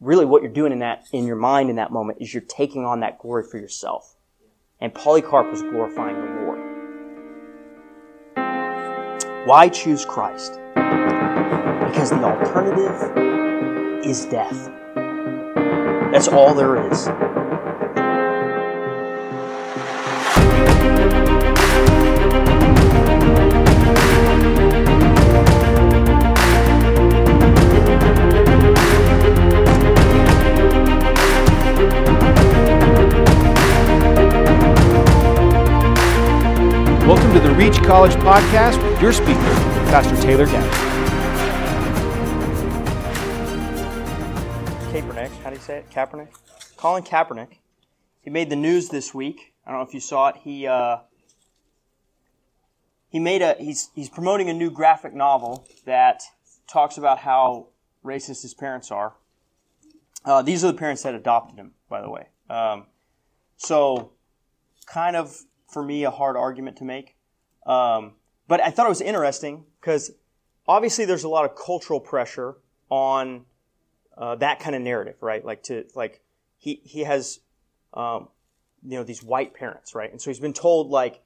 really what you're doing in that, in your mind in that moment is you're taking on that glory for yourself. And Polycarp was glorifying the Lord. Why choose Christ? Because the alternative is death. That's all there is. Welcome to the Reach College Podcast with your speaker, Pastor Taylor Gabbert. Kaepernick, how do you say it? Kaepernick? Colin Kaepernick. He made the news this week. I don't know if you saw it. He uh, he made a he's he's promoting a new graphic novel that talks about how racist his parents are. Uh, these are the parents that adopted him, by the way. Um, so, kind of for me a hard argument to make. Um, but I thought it was interesting because obviously there's a lot of cultural pressure on uh, that kind of narrative, right? Like to like he he has um, you know these white parents, right? And so he's been told like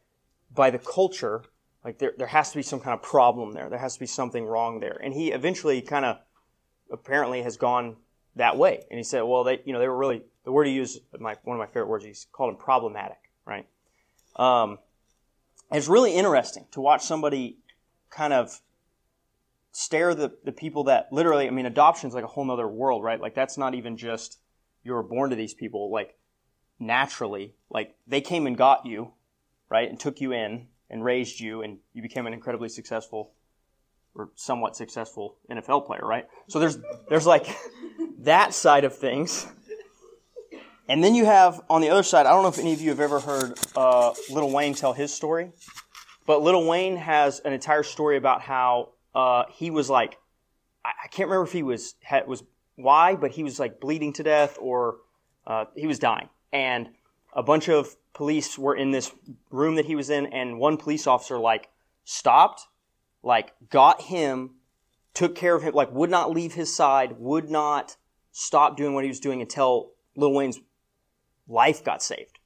by the culture like there there has to be some kind of problem there. There has to be something wrong there. And he eventually kind of apparently has gone that way. And he said, well, they you know they were really the word he used my one of my favorite words. He's called them problematic, right? Um, it's really interesting to watch somebody kind of stare the, the people that literally, I mean, adoption is like a whole nother world, right? Like that's not even just you were born to these people, like naturally, like they came and got you, right? And took you in and raised you and you became an incredibly successful or somewhat successful NFL player, right? So there's, there's like that side of things. And then you have on the other side, I don't know if any of you have ever heard uh, Lil Wayne tell his story, but Lil Wayne has an entire story about how uh, he was like, I, can't remember if he was had, was why, but he was like bleeding to death or uh, he was dying, and a bunch of police were in this room that he was in, and one police officer like stopped, like got him, took care of him, like would not leave his side, would not stop doing what he was doing until Lil Wayne's life got saved,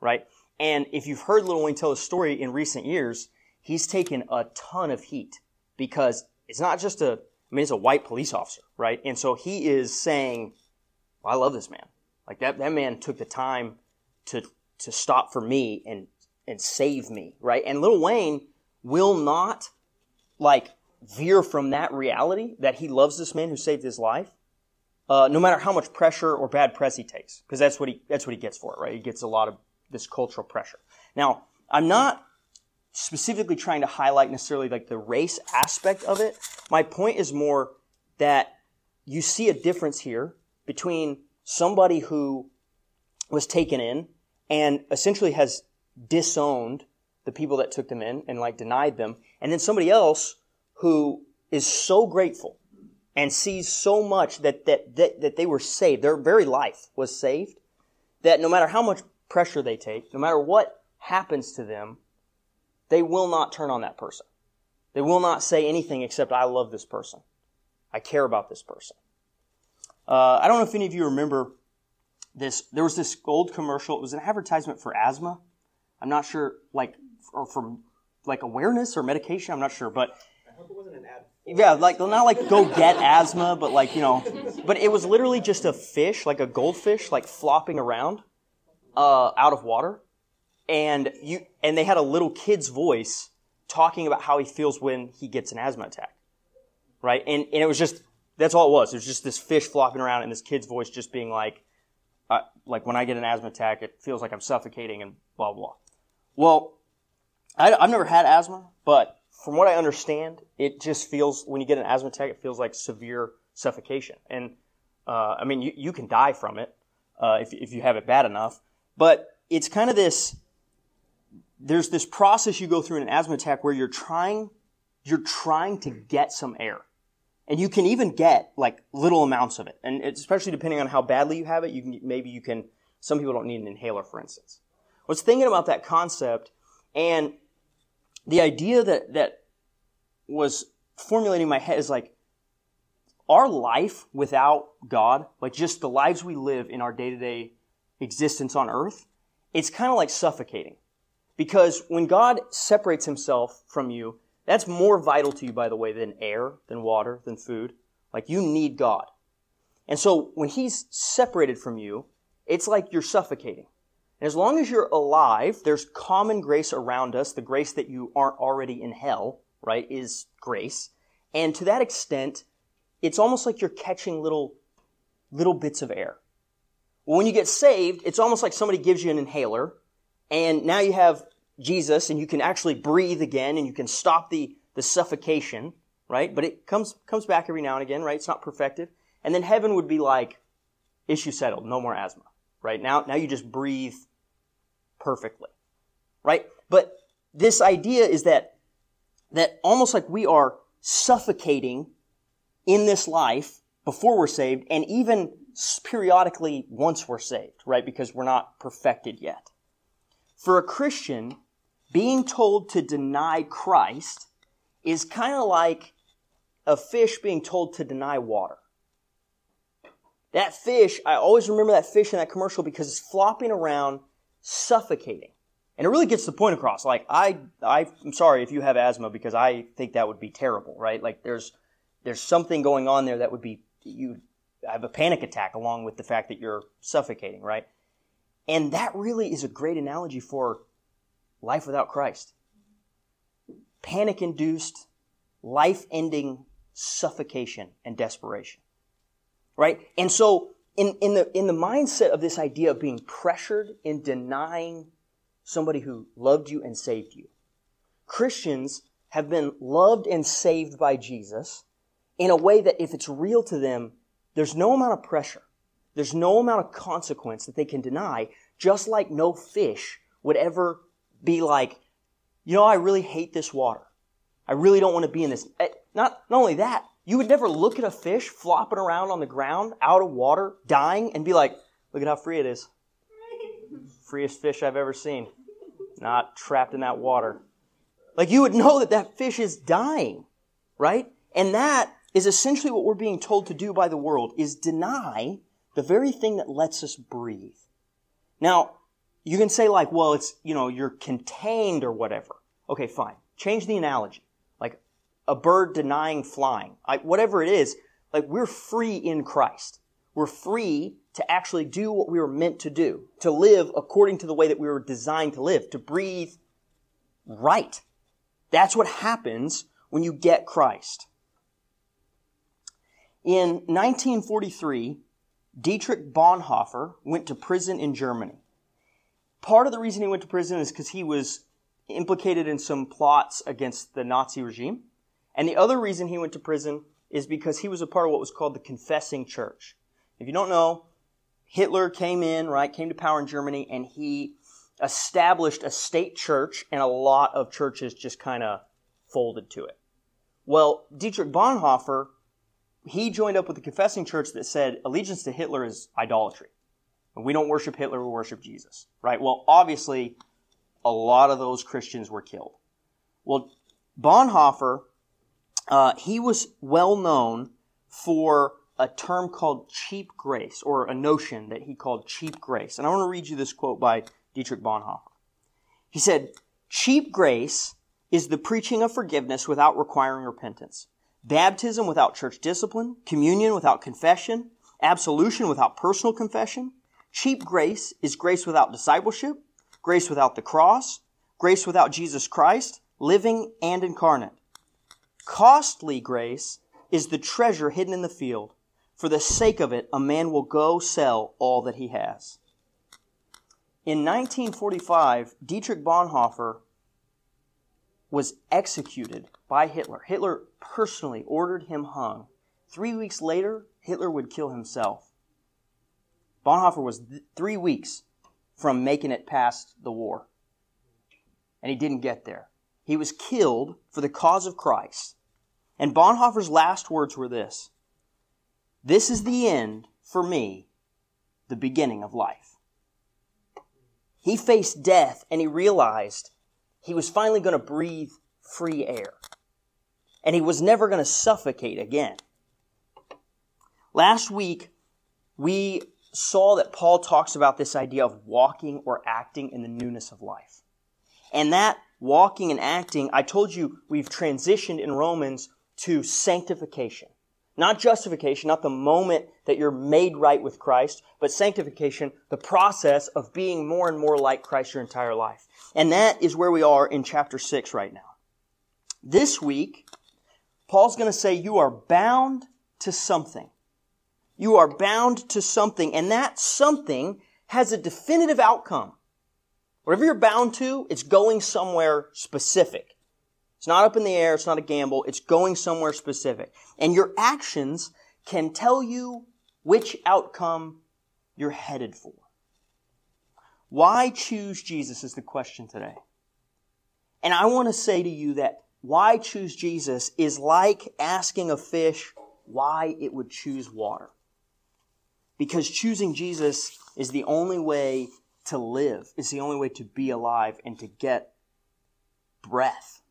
right? And if you've heard Lil Wayne tell his story in recent years, he's taken a ton of heat because it's not just a, I mean, it's a white police officer, right? And so he is saying, well, I love this man. Like that, that man took the time to, to stop for me and, and save me, right? And Lil Wayne will not like veer from that reality that he loves this man who saved his life uh, no matter how much pressure or bad press he takes, because that's what he that's what he gets for it, right? He gets a lot of this cultural pressure. Now, I'm not specifically trying to highlight necessarily like the race aspect of it. My point is more that you see a difference here between somebody who was taken in and essentially has disowned the people that took them in and like denied them, and then somebody else who is so grateful and sees so much that, that, that, that they were saved, their very life was saved, that no matter how much pressure they take, no matter what happens to them, they will not turn on that person. They will not say anything except, I love this person. I care about this person. Uh, I don't know if any of you remember this. There was this old commercial. It was an advertisement for asthma. I'm not sure, like, or from like awareness or medication. I'm not sure, but I hope it wasn't an ad yeah, like not like go get asthma, but like you know, but it was literally just a fish, like a goldfish, like flopping around uh, out of water, and you and they had a little kid's voice talking about how he feels when he gets an asthma attack, right? And and it was just that's all it was. It was just this fish flopping around, and this kid's voice just being like, uh, like when I get an asthma attack, it feels like I'm suffocating, and blah blah. Well, I, I've never had asthma, but from what I understand, it just feels when you get an asthma attack, it feels like severe suffocation. And uh, I mean, you, you can die from it uh, if if you have it bad enough. But it's kind of this. There's this process you go through in an asthma attack where you're trying you're trying to get some air. And you can even get like little amounts of it. And especially depending on how badly you have it, you can, maybe you can, some people don't need an inhaler, for instance. I was thinking about that concept and the idea that, that was formulating in my head is like, our life without God, like just the lives we live in our day to day existence on earth, it's kind of like suffocating. Because when God separates himself from you, that's more vital to you, by the way, than air, than water, than food. Like you need God. And so when he's separated from you, it's like you're suffocating. And as long as you're alive, there's common grace around us. The grace that you aren't already in hell, right, is grace. And to that extent, it's almost like you're catching little, little bits of air. When you get saved, it's almost like somebody gives you an inhaler, and now you have Jesus, and you can actually breathe again, and you can stop the, the suffocation, right? But it comes, comes back every now and again, right? It's not perfected. And then heaven would be like, issue settled, no more asthma, right? Now, now you just breathe perfectly. Right? But this idea is that, that almost like we are suffocating in this life before we're saved and even periodically once we're saved, right? Because we're not perfected yet. For a Christian, being told to deny Christ is kind of like a fish being told to deny water. That fish, I always remember that fish in that commercial because it's flopping around suffocating. And it really gets the point across. Like, I, I, I'm sorry if you have asthma because I think that would be terrible, right? Like, there's, there's something going on there that would be, you have a panic attack along with the fact that you're suffocating, right? And that really is a great analogy for life without Christ. Panic induced, life ending suffocation and desperation. Right? And so in, in, the, in the mindset of this idea of being pressured in denying somebody who loved you and saved you, Christians have been loved and saved by Jesus in a way that if it's real to them, there's no amount of pressure. There's no amount of consequence that they can deny, just like no fish would ever be like, you know, I really hate this water. I really don't want to be in this. Eh, not, not only that, you would never look at a fish flopping around on the ground, out of water, dying, and be like, look at how free it is. Freest fish I've ever seen. Not trapped in that water. Like you would know that that fish is dying, right? And that is essentially what we're being told to do by the world, is deny the very thing that lets us breathe. Now, you can say like, well, it's, you know, you're contained or whatever. Okay, fine. Change the analogy a bird denying flying, like whatever it is, like we're free in Christ. We're free to actually do what we were meant to do, to live according to the way that we were designed to live, to breathe right. That's what happens when you get Christ. In 1943, Dietrich Bonhoeffer went to prison in Germany. Part of the reason he went to prison is because he was implicated in some plots against the Nazi regime. And the other reason he went to prison is because he was a part of what was called the Confessing Church. If you don't know, Hitler came in, right, came to power in Germany, and he established a state church, and a lot of churches just kind of folded to it. Well, Dietrich Bonhoeffer, he joined up with the Confessing Church that said allegiance to Hitler is idolatry. And we don't worship Hitler, we worship Jesus, right? Well, obviously, a lot of those Christians were killed. Well, Bonhoeffer uh, he was well known for a term called cheap grace, or a notion that he called cheap grace. And I want to read you this quote by Dietrich Bonhoeffer. He said, Cheap grace is the preaching of forgiveness without requiring repentance, baptism without church discipline, communion without confession, absolution without personal confession. Cheap grace is grace without discipleship, grace without the cross, grace without Jesus Christ, living and incarnate. Costly grace is the treasure hidden in the field. For the sake of it, a man will go sell all that he has. In 1945, Dietrich Bonhoeffer was executed by Hitler. Hitler personally ordered him hung. Three weeks later, Hitler would kill himself. Bonhoeffer was th- three weeks from making it past the war. And he didn't get there. He was killed for the cause of Christ. And Bonhoeffer's last words were this This is the end for me, the beginning of life. He faced death and he realized he was finally going to breathe free air. And he was never going to suffocate again. Last week, we saw that Paul talks about this idea of walking or acting in the newness of life. And that walking and acting, I told you we've transitioned in Romans to sanctification. Not justification, not the moment that you're made right with Christ, but sanctification, the process of being more and more like Christ your entire life. And that is where we are in chapter 6 right now. This week, Paul's going to say you are bound to something. You are bound to something, and that something has a definitive outcome. Whatever you're bound to, it's going somewhere specific. It's not up in the air, it's not a gamble, it's going somewhere specific. And your actions can tell you which outcome you're headed for. Why choose Jesus is the question today. And I want to say to you that why choose Jesus is like asking a fish why it would choose water because choosing Jesus is the only way to live, is the only way to be alive and to get breath.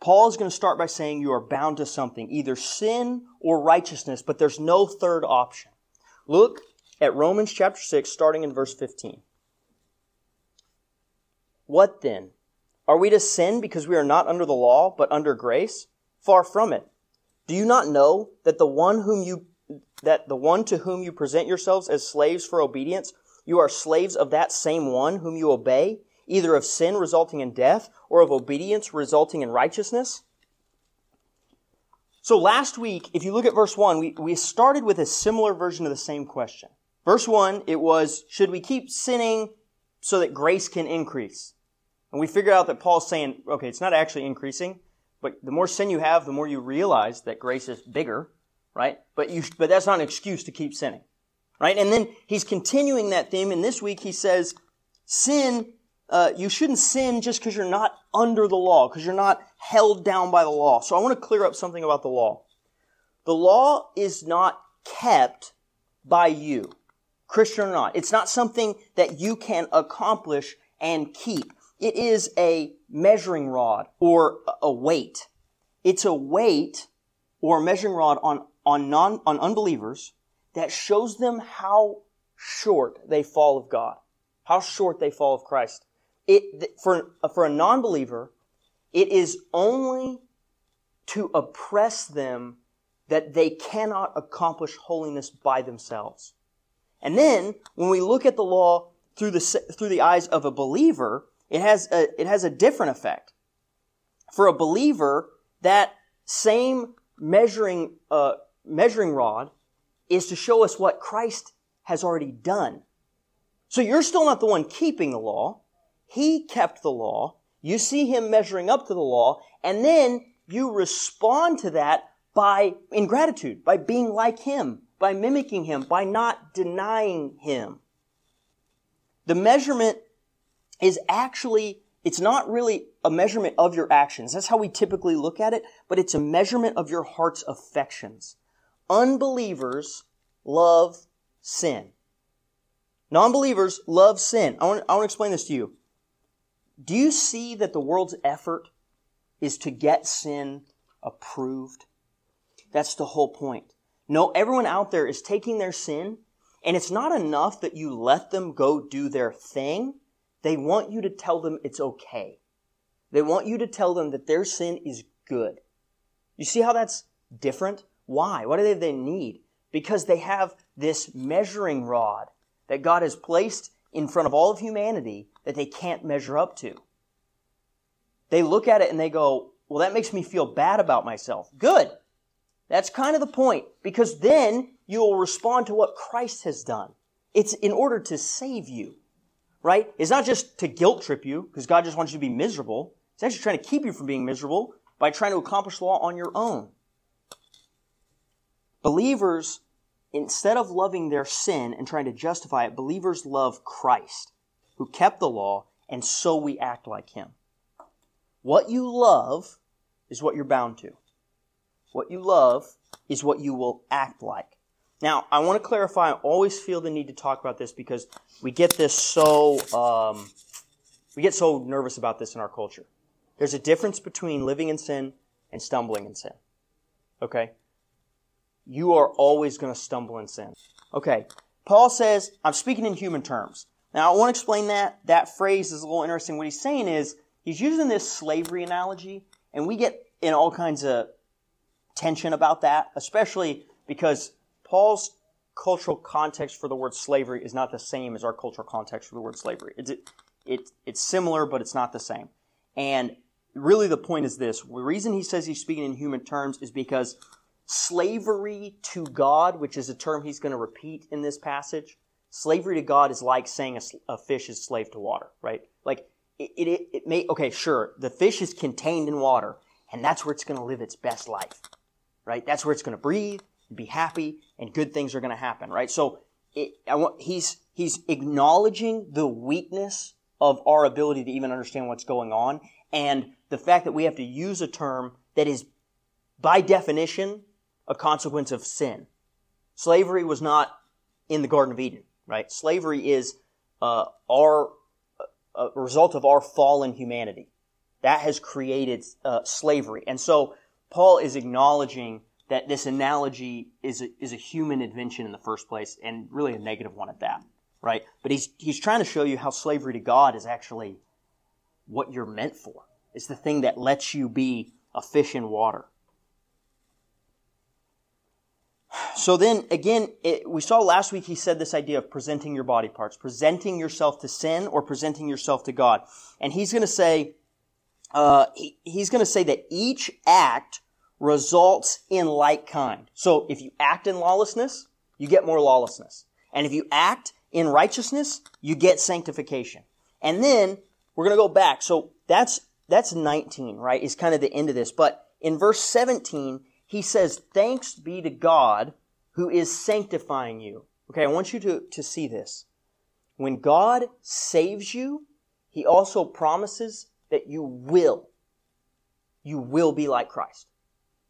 Paul is going to start by saying you are bound to something, either sin or righteousness, but there's no third option. Look at Romans chapter 6, starting in verse 15. What then? Are we to sin because we are not under the law, but under grace? Far from it. Do you not know that the one whom you that the one to whom you present yourselves as slaves for obedience, you are slaves of that same one whom you obey, either of sin resulting in death or of obedience resulting in righteousness? So last week, if you look at verse 1, we, we started with a similar version of the same question. Verse 1, it was, should we keep sinning so that grace can increase? And we figured out that Paul's saying, okay, it's not actually increasing, but the more sin you have, the more you realize that grace is bigger right? But you, but that's not an excuse to keep sinning, right? And then he's continuing that theme, and this week he says, sin, uh, you shouldn't sin just because you're not under the law, because you're not held down by the law. So I want to clear up something about the law. The law is not kept by you, Christian or not. It's not something that you can accomplish and keep. It is a measuring rod or a weight. It's a weight or a measuring rod on on non, on unbelievers that shows them how short they fall of God, how short they fall of Christ. It, for, for a non-believer, it is only to oppress them that they cannot accomplish holiness by themselves. And then, when we look at the law through the, through the eyes of a believer, it has a, it has a different effect. For a believer, that same measuring uh, measuring rod is to show us what Christ has already done. So you're still not the one keeping the law. He kept the law. You see him measuring up to the law, and then you respond to that by ingratitude, by being like him, by mimicking him, by not denying him. The measurement is actually, it's not really a measurement of your actions. That's how we typically look at it, but it's a measurement of your heart's affections. Unbelievers love sin. Non-believers love sin. I want, I want to explain this to you. Do you see that the world's effort is to get sin approved? That's the whole point. No, everyone out there is taking their sin, and it's not enough that you let them go do their thing. They want you to tell them it's okay. They want you to tell them that their sin is good. You see how that's different? Why? What do they need? Because they have this measuring rod that God has placed in front of all of humanity that they can't measure up to. They look at it and they go, well, that makes me feel bad about myself. Good. That's kind of the point because then you will respond to what Christ has done. It's in order to save you, right? It's not just to guilt trip you because God just wants you to be miserable. It's actually trying to keep you from being miserable by trying to accomplish law on your own. Believers, instead of loving their sin and trying to justify it, believers love Christ, who kept the law, and so we act like him. What you love is what you're bound to. What you love is what you will act like. Now, I want to clarify, I always feel the need to talk about this because we get this so, um, we get so nervous about this in our culture. There's a difference between living in sin and stumbling in sin. Okay? You are always going to stumble in sin. Okay. Paul says, I'm speaking in human terms. Now, I want to explain that. That phrase is a little interesting. What he's saying is, he's using this slavery analogy, and we get in all kinds of tension about that, especially because Paul's cultural context for the word slavery is not the same as our cultural context for the word slavery. It's, it, it, it's similar, but it's not the same. And really the point is this. The reason he says he's speaking in human terms is because slavery to God, which is a term he's going to repeat in this passage, slavery to God is like saying a, a fish is slave to water, right? Like, it, it, it may, okay, sure, the fish is contained in water, and that's where it's going to live its best life, right? That's where it's going to breathe, be happy, and good things are going to happen, right? So, it, want, he's, he's acknowledging the weakness of our ability to even understand what's going on, and the fact that we have to use a term that is, by definition, a consequence of sin. Slavery was not in the Garden of Eden, right? Slavery is uh, our a result of our fallen humanity. That has created uh, slavery, and so Paul is acknowledging that this analogy is a, is a human invention in the first place, and really a negative one at that, right? But he's he's trying to show you how slavery to God is actually what you're meant for. It's the thing that lets you be a fish in water. So then again, it, we saw last week he said this idea of presenting your body parts, presenting yourself to sin or presenting yourself to God. And he's going to say, uh, he, he's going to say that each act results in like kind. So if you act in lawlessness, you get more lawlessness. And if you act in righteousness, you get sanctification. And then we're going to go back. So that's that's 19, right? Is kind of the end of this. But in verse 17, he says, Thanks be to God who is sanctifying you. Okay, I want you to, to see this. When God saves you, he also promises that you will, you will be like Christ.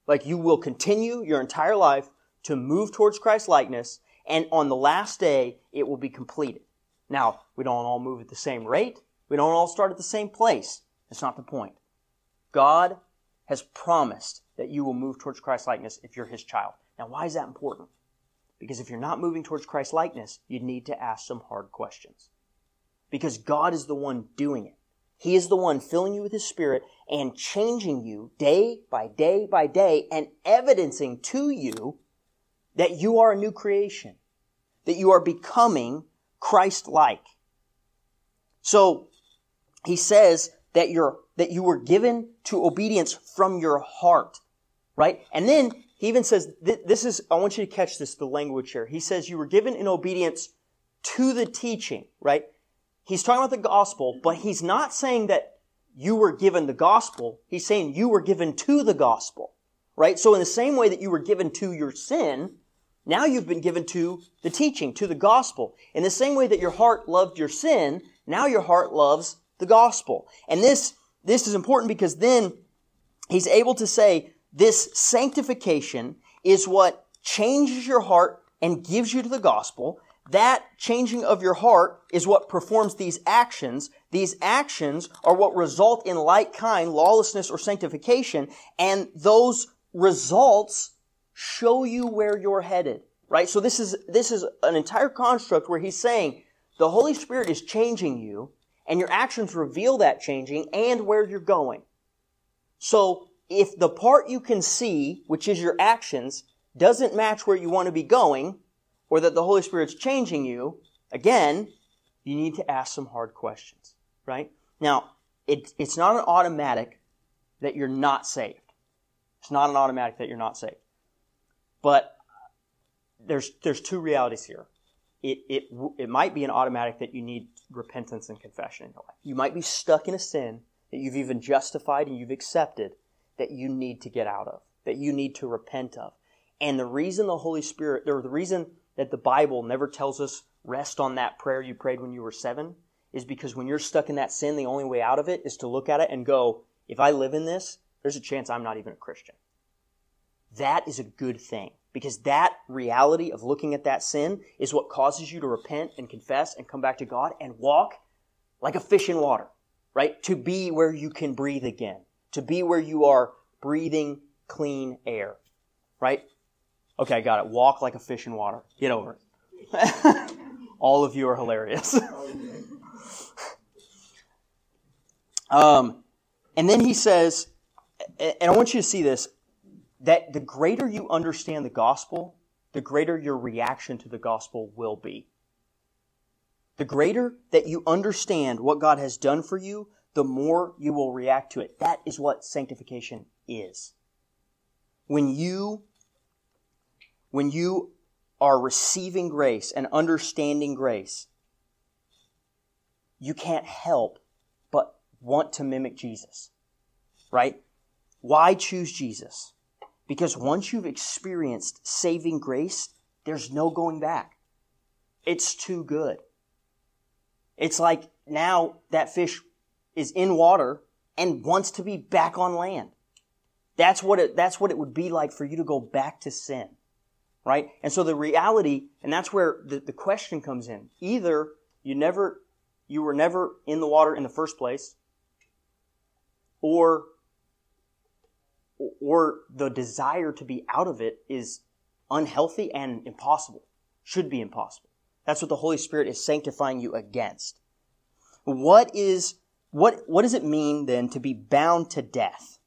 Like you will continue your entire life to move towards Christ's likeness, and on the last day, it will be completed. Now, we don't all move at the same rate. We don't all start at the same place. That's not the point. God has promised that you will move towards Christ likeness if you're his child. Now, why is that important? Because if you're not moving towards Christ likeness, you need to ask some hard questions. Because God is the one doing it. He is the one filling you with His Spirit and changing you day by day by day and evidencing to you that you are a new creation, that you are becoming Christ-like. So, he says that you're, that you were given to obedience from your heart right? And then he even says, this is, I want you to catch this, the language here. He says, you were given in obedience to the teaching, right? He's talking about the gospel, but he's not saying that you were given the gospel. He's saying you were given to the gospel, right? So in the same way that you were given to your sin, now you've been given to the teaching, to the gospel. In the same way that your heart loved your sin, now your heart loves the gospel. And this, this is important because then he's able to say, this sanctification is what changes your heart and gives you to the gospel. That changing of your heart is what performs these actions. These actions are what result in like kind lawlessness or sanctification, and those results show you where you're headed. Right? So this is, this is an entire construct where he's saying the Holy Spirit is changing you, and your actions reveal that changing and where you're going. So if the part you can see, which is your actions, doesn't match where you want to be going, or that the Holy Spirit's changing you, again, you need to ask some hard questions, right? Now, it, it's not an automatic that you're not saved. It's not an automatic that you're not saved. But there's, there's two realities here. It, it, it might be an automatic that you need repentance and confession in your life. You might be stuck in a sin that you've even justified and you've accepted, that you need to get out of, that you need to repent of. And the reason the Holy Spirit, or the reason that the Bible never tells us rest on that prayer you prayed when you were seven, is because when you're stuck in that sin, the only way out of it is to look at it and go, if I live in this, there's a chance I'm not even a Christian. That is a good thing because that reality of looking at that sin is what causes you to repent and confess and come back to God and walk like a fish in water, right? To be where you can breathe again to be where you are breathing clean air, right? Okay, I got it. Walk like a fish in water. Get over it. All of you are hilarious. um, and then he says, and I want you to see this, that the greater you understand the gospel, the greater your reaction to the gospel will be. The greater that you understand what God has done for you, the more you will react to it. That is what sanctification is. When you, when you are receiving grace and understanding grace, you can't help but want to mimic Jesus. Right? Why choose Jesus? Because once you've experienced saving grace, there's no going back. It's too good. It's like now that fish is in water and wants to be back on land. That's what it, that's what it would be like for you to go back to sin. Right? And so the reality, and that's where the, the question comes in. Either you never, you were never in the water in the first place, or, or the desire to be out of it is unhealthy and impossible. Should be impossible. That's what the Holy Spirit is sanctifying you against. What is, what, what does it mean then to be bound to death?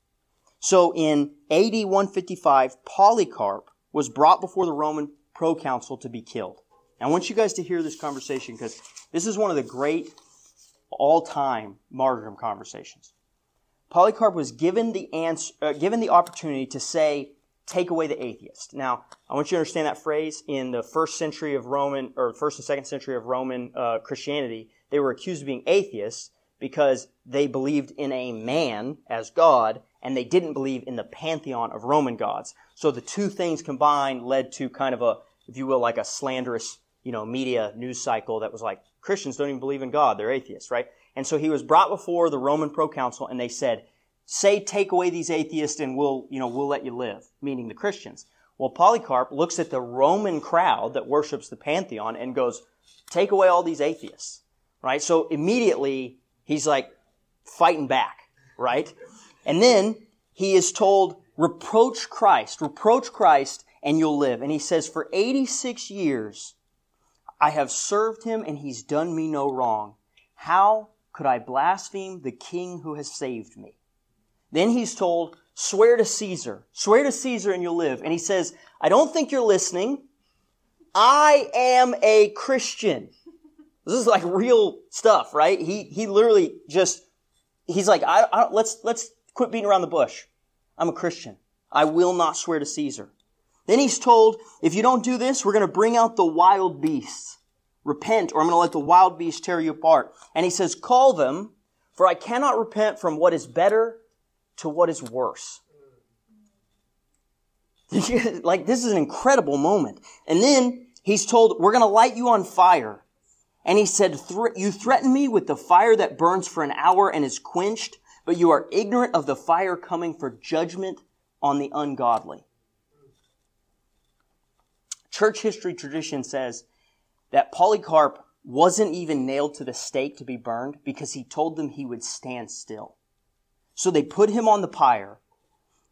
So in AD 155, Polycarp was brought before the Roman proconsul to be killed. I want you guys to hear this conversation because this is one of the great all-time martyrdom conversations. Polycarp was given the answer, uh, given the opportunity to say, take away the atheist. Now, I want you to understand that phrase in the first century of Roman, or first and second century of Roman uh, Christianity, they were accused of being atheists because they believed in a man as God, and they didn't believe in the pantheon of Roman gods. So the two things combined led to kind of a, if you will, like a slanderous, you know, media news cycle that was like, Christians don't even believe in God, they're atheists, right? And so he was brought before the Roman proconsul, and they said, say take away these atheists and we'll, you know, we'll let you live, meaning the Christians. Well, Polycarp looks at the Roman crowd that worships the pantheon and goes, take away all these atheists, right? So immediately he's like fighting back, right? And then he is told, reproach Christ, reproach Christ and you'll live. And he says, for 86 years, I have served him and he's done me no wrong. How could I blaspheme the king who has saved me? Then he's told, swear to Caesar. Swear to Caesar and you'll live. And he says, I don't think you're listening. I am a Christian. This is like real stuff, right? He, he literally just, he's like, I, I, let's, let's quit beating around the bush. I'm a Christian. I will not swear to Caesar. Then he's told, if you don't do this, we're going to bring out the wild beasts. Repent, or I'm going to let the wild beasts tear you apart. And he says, call them, for I cannot repent from what is better to what is worse. like, this is an incredible moment. And then he's told, we're going to light you on fire. And he said, you threaten me with the fire that burns for an hour and is quenched, but you are ignorant of the fire coming for judgment on the ungodly. Church history tradition says that Polycarp wasn't even nailed to the stake to be burned because he told them he would stand still. So they put him on the pyre.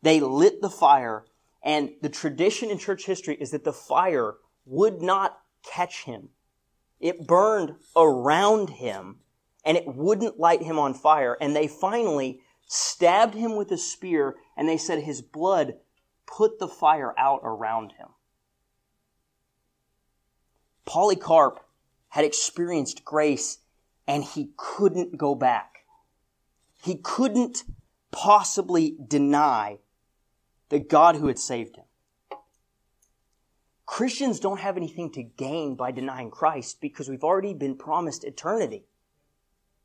They lit the fire. And the tradition in church history is that the fire would not catch him. It burned around him and it wouldn't light him on fire. And they finally stabbed him with a spear and they said his blood put the fire out around him. Polycarp had experienced grace and he couldn't go back. He couldn't possibly deny the God who had saved him. Christians don't have anything to gain by denying Christ because we've already been promised eternity.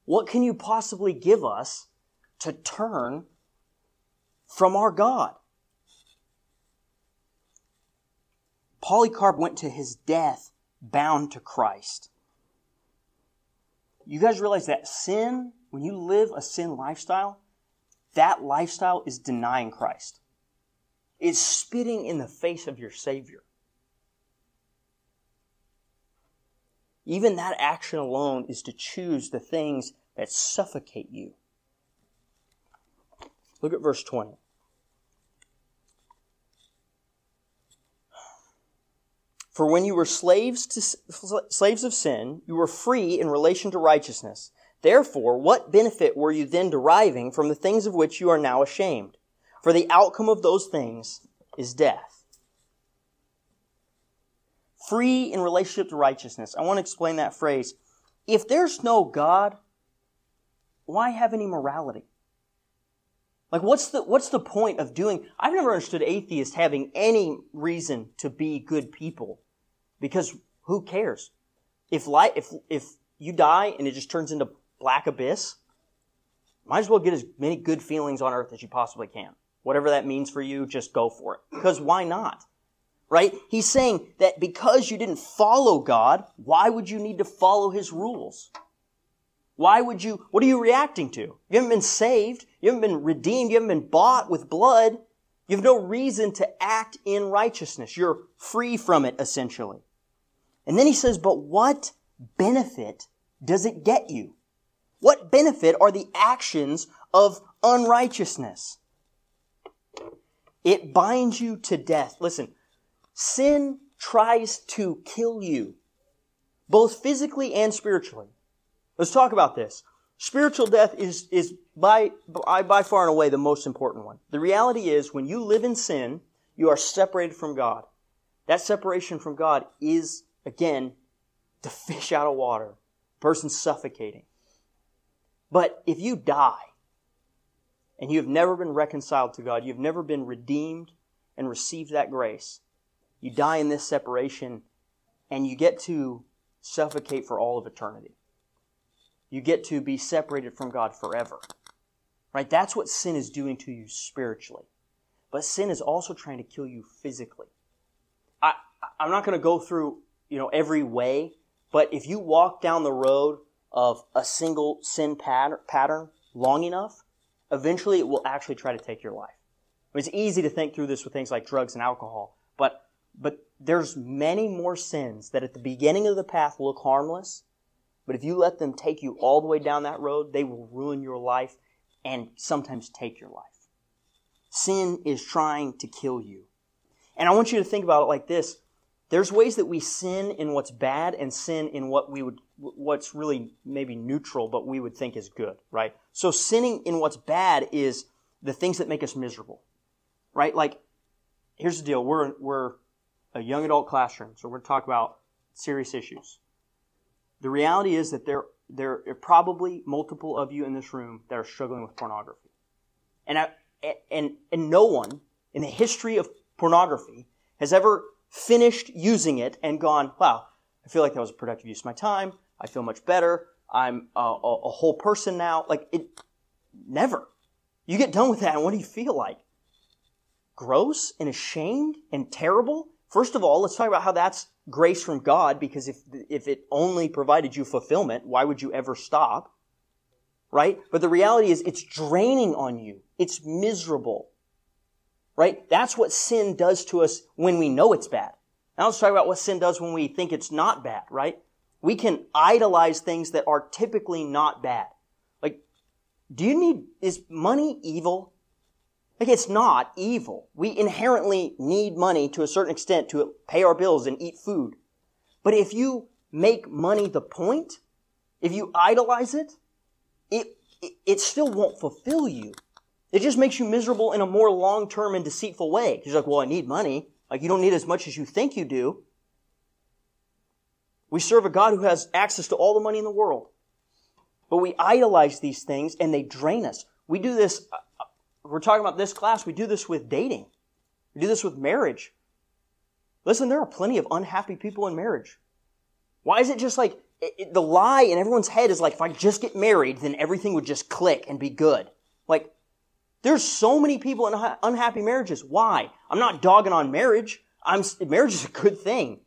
What can you possibly give us to turn from our God? Polycarp went to his death bound to Christ. You guys realize that sin when you live a sin lifestyle, that lifestyle is denying Christ. It's spitting in the face of your Savior. Even that action alone is to choose the things that suffocate you. Look at verse 20. For when you were slaves to slaves of sin, you were free in relation to righteousness. Therefore, what benefit were you then deriving from the things of which you are now ashamed? For the outcome of those things is death. Free in relationship to righteousness. I want to explain that phrase. If there's no God, why have any morality? Like what's the what's the point of doing I've never understood atheists having any reason to be good people. Because who cares? If life if if you die and it just turns into black abyss, might as well get as many good feelings on earth as you possibly can. Whatever that means for you, just go for it. Because why not? Right? He's saying that because you didn't follow God, why would you need to follow His rules? Why would you, what are you reacting to? You haven't been saved. You haven't been redeemed. You haven't been bought with blood. You have no reason to act in righteousness. You're free from it, essentially. And then he says, but what benefit does it get you? What benefit are the actions of unrighteousness? It binds you to death. Listen, sin tries to kill you, both physically and spiritually. Let's talk about this. Spiritual death is, is by, by, by far and away the most important one. The reality is when you live in sin, you are separated from God. That separation from God is, again, the fish out of water. Person suffocating. But if you die and you have never been reconciled to God, you've never been redeemed and received that grace, you die in this separation and you get to suffocate for all of eternity you get to be separated from God forever. Right? That's what sin is doing to you spiritually. But sin is also trying to kill you physically. I, I'm not going to go through, you know, every way, but if you walk down the road of a single sin pattern long enough, eventually it will actually try to take your life. It's easy to think through this with things like drugs and alcohol, but, there's many more sins that at the beginning of the path look harmless, but if you let them take you all the way down that road, they will ruin your life and sometimes take your life. Sin is trying to kill you. And I want you to think about it like this. There's ways that we sin in what's bad and sin in what we would, what's really maybe neutral, but we would think is good, right? So sinning in what's bad is the things that make us miserable, right? Like, here's the deal. We're, we're a young adult classroom, so we're going to talk about serious issues. The reality is that there, there are probably multiple of you in this room that are struggling with pornography. And, I, and, and no one in the history of pornography has ever finished using it and gone, wow, I feel like that was a productive use of my time. I feel much better. I'm a, a, a whole person now. Like it, never. You get done with that and what do you feel like? Gross and ashamed and terrible? First of all, let's talk about how that's grace from God because if, if it only provided you fulfillment, why would you ever stop? Right? But the reality is it's draining on you. It's miserable. Right? That's what sin does to us when we know it's bad. Now let's talk about what sin does when we think it's not bad, right? We can idolize things that are typically not bad. Like, do you need, is money evil? Like it's not evil. We inherently need money to a certain extent to pay our bills and eat food. But if you make money the point, if you idolize it, it, it, still won't fulfill you. It just makes you miserable in a more long-term and deceitful way. You're like, well, I need money. Like you don't need as much as you think you do. We serve a God who has access to all the money in the world. But we idolize these things and they drain us. We do this we're talking about this class, we do this with dating. We do this with marriage. Listen, there are plenty of unhappy people in marriage. Why is it just like it, it, the lie in everyone's head is like, if I just get married, then everything would just click and be good. Like, there's so many people in unhappy marriages. Why? I'm not dogging on marriage. I'm, marriage is a good thing.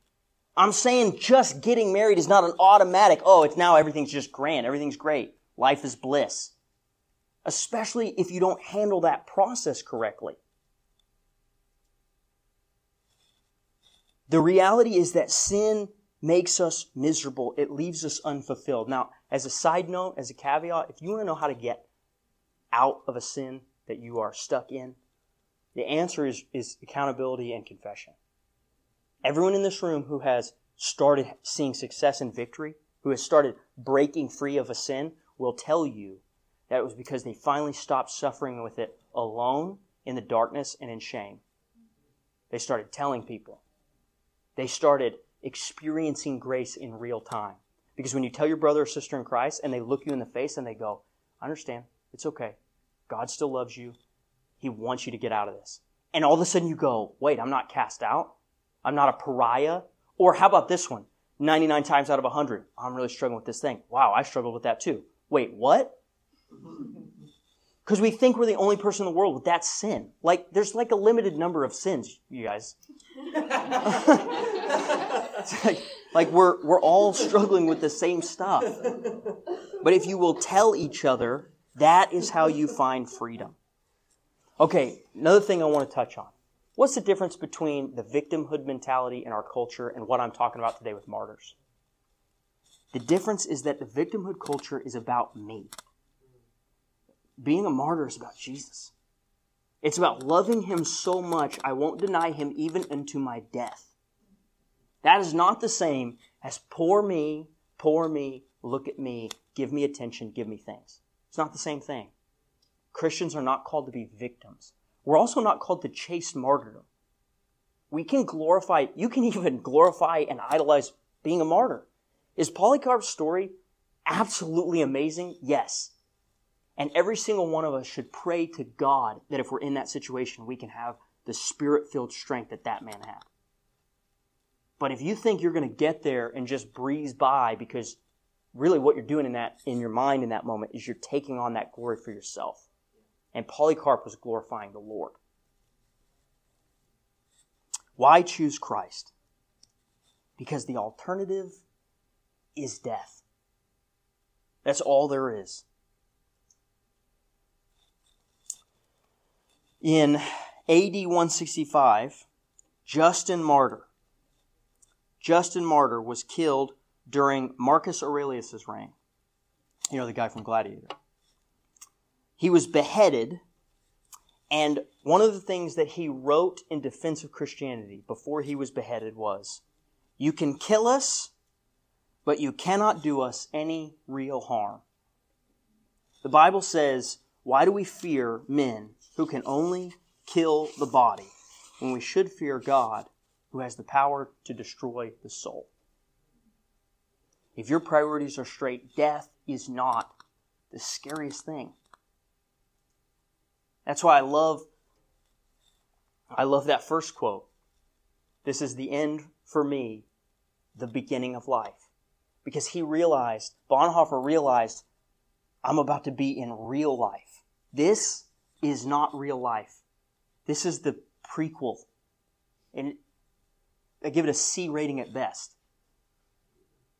I'm saying just getting married is not an automatic, oh, it's now everything's just grand. Everything's great. Life is bliss especially if you don't handle that process correctly. The reality is that sin makes us miserable. It leaves us unfulfilled. Now, as a side note, as a caveat, if you want to know how to get out of a sin that you are stuck in, the answer is, is accountability and confession. Everyone in this room who has started seeing success and victory, who has started breaking free of a sin, will tell you that it was because they finally stopped suffering with it alone in the darkness and in shame. They started telling people. They started experiencing grace in real time. Because when you tell your brother or sister in Christ and they look you in the face and they go, I understand, it's okay. God still loves you. He wants you to get out of this. And all of a sudden you go, wait, I'm not cast out. I'm not a pariah. Or how about this one? 99 times out of 100. I'm really struggling with this thing. Wow, I struggled with that too. Wait, what? Because we think we're the only person in the world with that sin. Like, there's like a limited number of sins, you guys. like, like we're, we're all struggling with the same stuff. But if you will tell each other, that is how you find freedom. Okay, another thing I want to touch on. What's the difference between the victimhood mentality in our culture and what I'm talking about today with martyrs? The difference is that the victimhood culture is about me. Being a martyr is about Jesus. It's about loving him so much I won't deny him even unto my death. That is not the same as poor me, poor me, look at me, give me attention, give me things. It's not the same thing. Christians are not called to be victims. We're also not called to chase martyrdom. We can glorify, you can even glorify and idolize being a martyr. Is Polycarp's story absolutely amazing? Yes. And every single one of us should pray to God that if we're in that situation, we can have the spirit filled strength that that man had. But if you think you're going to get there and just breeze by because really what you're doing in that in your mind in that moment is you're taking on that glory for yourself. And Polycarp was glorifying the Lord. Why choose Christ? Because the alternative is death. That's all there is. In AD 165, Justin Martyr, Justin Martyr was killed during Marcus Aurelius' reign. You know, the guy from Gladiator. He was beheaded, and one of the things that he wrote in defense of Christianity before he was beheaded was You can kill us, but you cannot do us any real harm. The Bible says, Why do we fear men who can only kill the body when we should fear God who has the power to destroy the soul? If your priorities are straight, death is not the scariest thing. That's why I love I love that first quote. This is the end for me, the beginning of life. Because he realized, Bonhoeffer realized, I'm about to be in real life. This is not real life. This is the prequel. And I give it a C rating at best.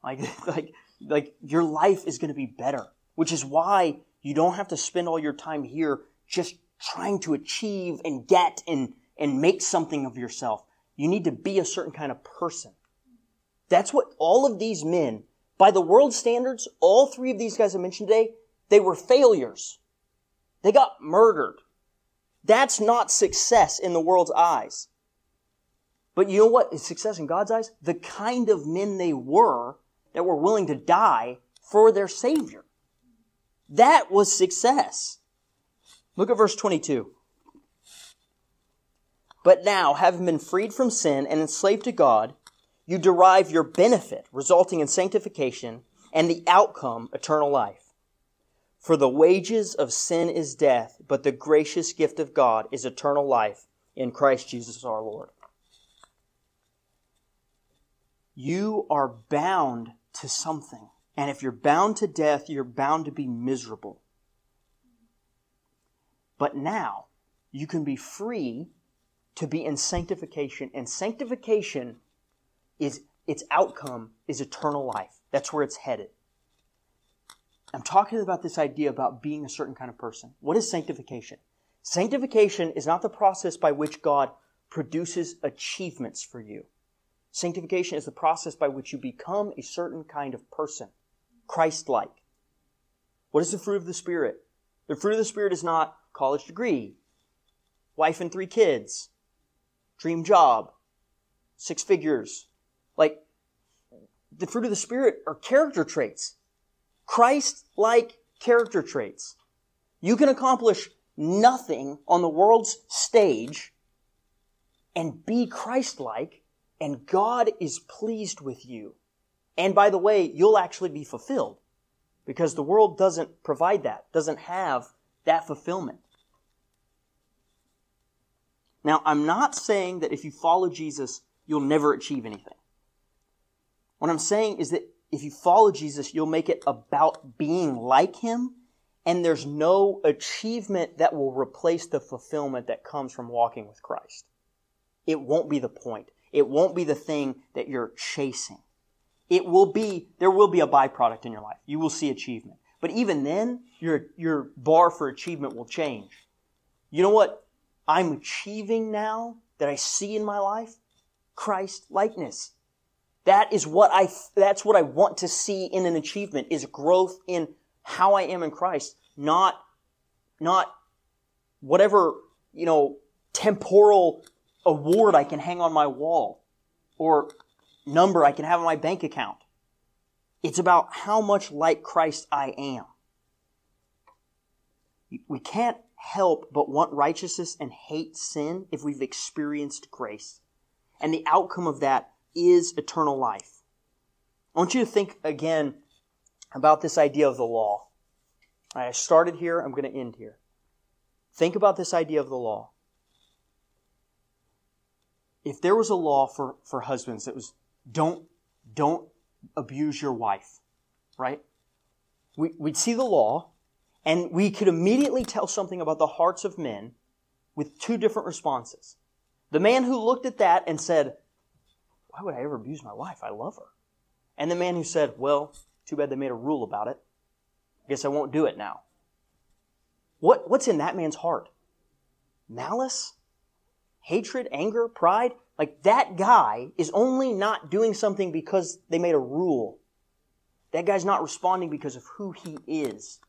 Like, like, like your life is going to be better, which is why you don't have to spend all your time here just trying to achieve and get and, and make something of yourself. You need to be a certain kind of person. That's what all of these men, by the world standards, all three of these guys I mentioned today, they were failures. They got murdered. That's not success in the world's eyes. But you know what is success in God's eyes? The kind of men they were that were willing to die for their Savior. That was success. Look at verse 22. But now, having been freed from sin and enslaved to God, you derive your benefit, resulting in sanctification, and the outcome, eternal life. For the wages of sin is death, but the gracious gift of God is eternal life in Christ Jesus our Lord. You are bound to something. And if you're bound to death, you're bound to be miserable. But now, you can be free to be in sanctification. And sanctification is its outcome is eternal life. That's where it's headed. I'm talking about this idea about being a certain kind of person. What is sanctification? Sanctification is not the process by which God produces achievements for you. Sanctification is the process by which you become a certain kind of person, Christ like. What is the fruit of the Spirit? The fruit of the Spirit is not college degree, wife and three kids, dream job, six figures. Like, the fruit of the Spirit are character traits. Christ-like character traits. You can accomplish nothing on the world's stage and be Christ-like, and God is pleased with you. And by the way, you'll actually be fulfilled because the world doesn't provide that, doesn't have that fulfillment. Now, I'm not saying that if you follow Jesus, you'll never achieve anything. What I'm saying is that if you follow Jesus, you'll make it about being like him, and there's no achievement that will replace the fulfillment that comes from walking with Christ. It won't be the point. It won't be the thing that you're chasing. It will be, there will be a byproduct in your life. You will see achievement. But even then, your, your bar for achievement will change. You know what I'm achieving now that I see in my life? Christ likeness. That is what I, that's what I want to see in an achievement is growth in how I am in Christ, not, not whatever, you know, temporal award I can hang on my wall or number I can have in my bank account. It's about how much like Christ I am. We can't help but want righteousness and hate sin if we've experienced grace. And the outcome of that is eternal life. I want you to think again about this idea of the law. I started here, I'm going to end here. Think about this idea of the law. If there was a law for, for husbands that was don't, don't abuse your wife, right? We, we'd see the law, and we could immediately tell something about the hearts of men with two different responses. The man who looked at that and said, Why would I ever abuse my wife? I love her. And the man who said, Well, too bad they made a rule about it. I guess I won't do it now. What, what's in that man's heart? Malice? Hatred? Anger? Pride? Like that guy is only not doing something because they made a rule. That guy's not responding because of who he is.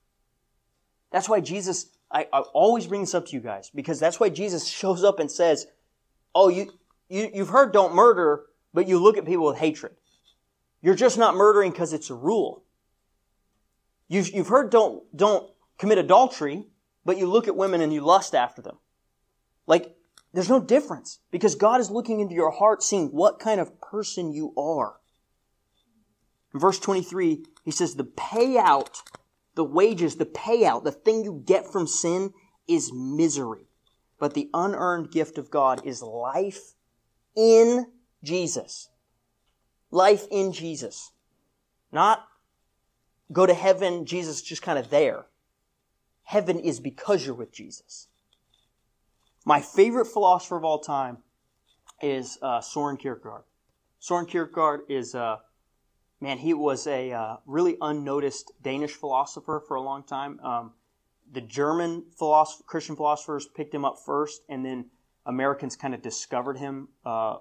That's why Jesus, I, I always bring this up to you guys, because that's why Jesus shows up and says, Oh, you, you, you've heard don't murder, but you look at people with hatred. You're just not murdering because it's a rule. You've, you've heard don't, don't commit adultery, but you look at women and you lust after them. Like, there's no difference because God is looking into your heart, seeing what kind of person you are. In verse 23, he says, the payout, the wages, the payout, the thing you get from sin is misery. But the unearned gift of God is life in Jesus. Life in Jesus. Not go to heaven, Jesus just kind of there. Heaven is because you're with Jesus. My favorite philosopher of all time is uh, Soren Kierkegaard. Soren Kierkegaard is, uh, man, he was a uh, really unnoticed Danish philosopher for a long time. Um, the German philosoph- Christian philosophers picked him up first, and then Americans kind of discovered him uh,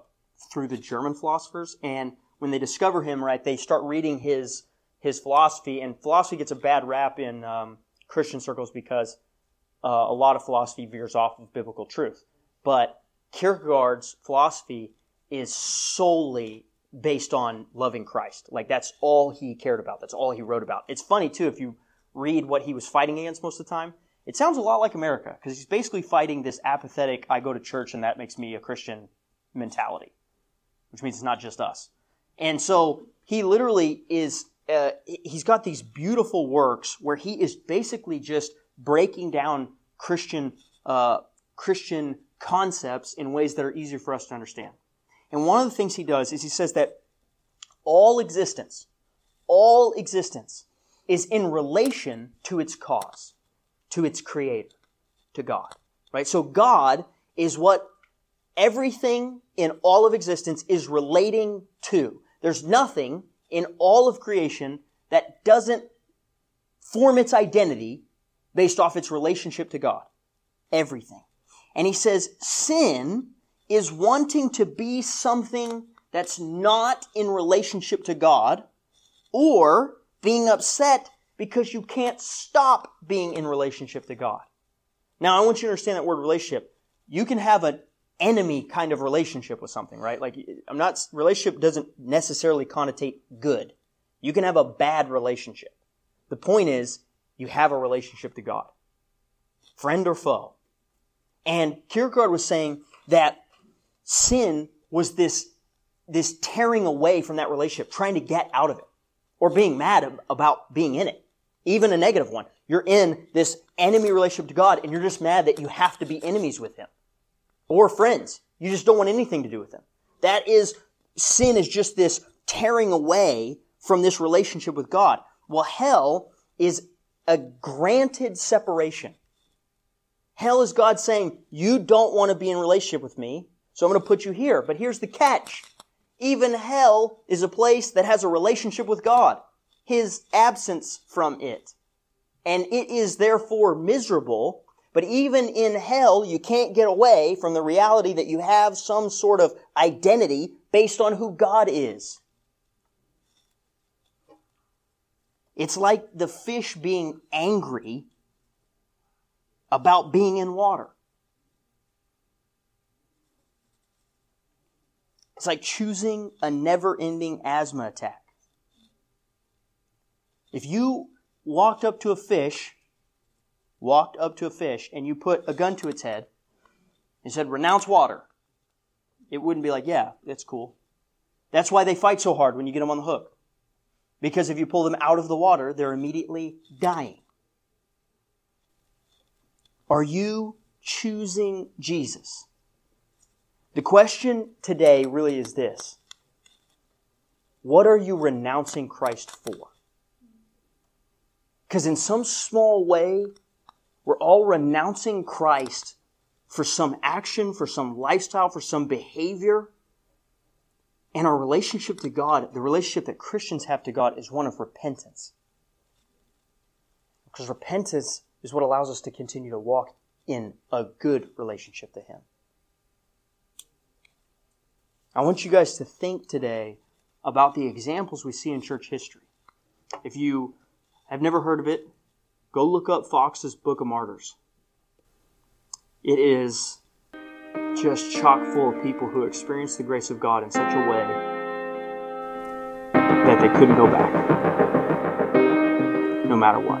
through the German philosophers. And when they discover him, right, they start reading his his philosophy, and philosophy gets a bad rap in um, Christian circles because uh, a lot of philosophy veers off of biblical truth. But Kierkegaard's philosophy is solely based on loving Christ. Like that's all he cared about. That's all he wrote about. It's funny too if you read what he was fighting against most of the time. It sounds a lot like America because he's basically fighting this apathetic I go to church and that makes me a Christian mentality, which means it's not just us. And so he literally is uh, he's got these beautiful works where he is basically just breaking down Christian, uh, Christian concepts in ways that are easier for us to understand. And one of the things he does is he says that all existence, all existence is in relation to its cause, to its creator, to God. Right? So God is what everything in all of existence is relating to. There's nothing in all of creation that doesn't form its identity based off its relationship to God. Everything. And he says sin is wanting to be something that's not in relationship to God or being upset because you can't stop being in relationship to God. Now, I want you to understand that word relationship. You can have a enemy kind of relationship with something, right? Like, I'm not, relationship doesn't necessarily connotate good. You can have a bad relationship. The point is, you have a relationship to God. Friend or foe. And Kierkegaard was saying that sin was this, this tearing away from that relationship, trying to get out of it, or being mad about being in it. Even a negative one. You're in this enemy relationship to God, and you're just mad that you have to be enemies with Him. Or friends. You just don't want anything to do with them. That is, sin is just this tearing away from this relationship with God. Well, hell is a granted separation. Hell is God saying, you don't want to be in relationship with me, so I'm going to put you here. But here's the catch. Even hell is a place that has a relationship with God. His absence from it. And it is therefore miserable. But even in hell, you can't get away from the reality that you have some sort of identity based on who God is. It's like the fish being angry about being in water. It's like choosing a never ending asthma attack. If you walked up to a fish, walked up to a fish, and you put a gun to its head and said, renounce water, it wouldn't be like, yeah, that's cool. That's why they fight so hard when you get them on the hook. Because if you pull them out of the water, they're immediately dying. Are you choosing Jesus? The question today really is this What are you renouncing Christ for? Because in some small way, we're all renouncing Christ for some action, for some lifestyle, for some behavior. And our relationship to God, the relationship that Christians have to God, is one of repentance. Because repentance is what allows us to continue to walk in a good relationship to Him. I want you guys to think today about the examples we see in church history. If you have never heard of it, go look up Foxe's Book of Martyrs. It is just chock full of people who experienced the grace of God in such a way that they couldn't go back, no matter what.